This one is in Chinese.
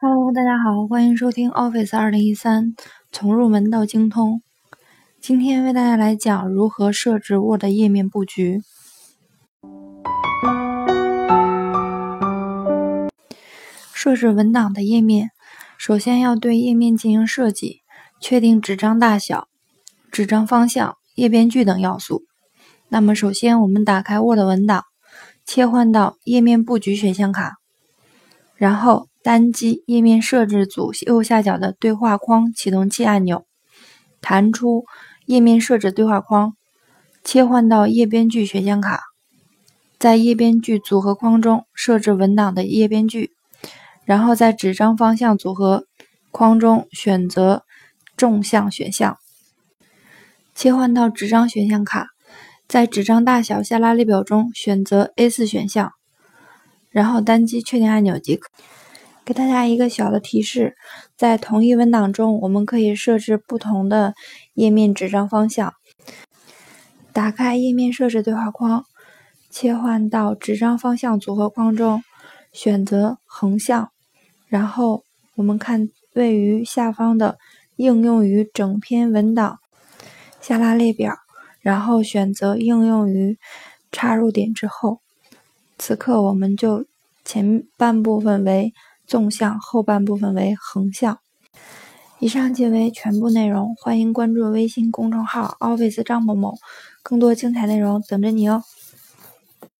Hello，大家好，欢迎收听 Office 二零一三，从入门到精通。今天为大家来讲如何设置 Word 页面布局。设置文档的页面，首先要对页面进行设计，确定纸张大小、纸张方向、页边距等要素。那么，首先我们打开 Word 文档，切换到页面布局选项卡，然后单击页面设置组右下角的对话框启动器按钮，弹出页面设置对话框，切换到页边距选项卡，在页边距组合框中设置文档的页边距，然后在纸张方向组合框中选择纵向选项，切换到纸张选项卡。在纸张大小下拉列表中选择 A4 选项，然后单击确定按钮即可。给大家一个小的提示，在同一文档中，我们可以设置不同的页面纸张方向。打开页面设置对话框，切换到纸张方向组合框中，选择横向，然后我们看位于下方的应用于整篇文档下拉列表。然后选择应用于插入点之后，此刻我们就前半部分为纵向，后半部分为横向。以上即为全部内容，欢迎关注微信公众号 Office 张某某，更多精彩内容等着你哦。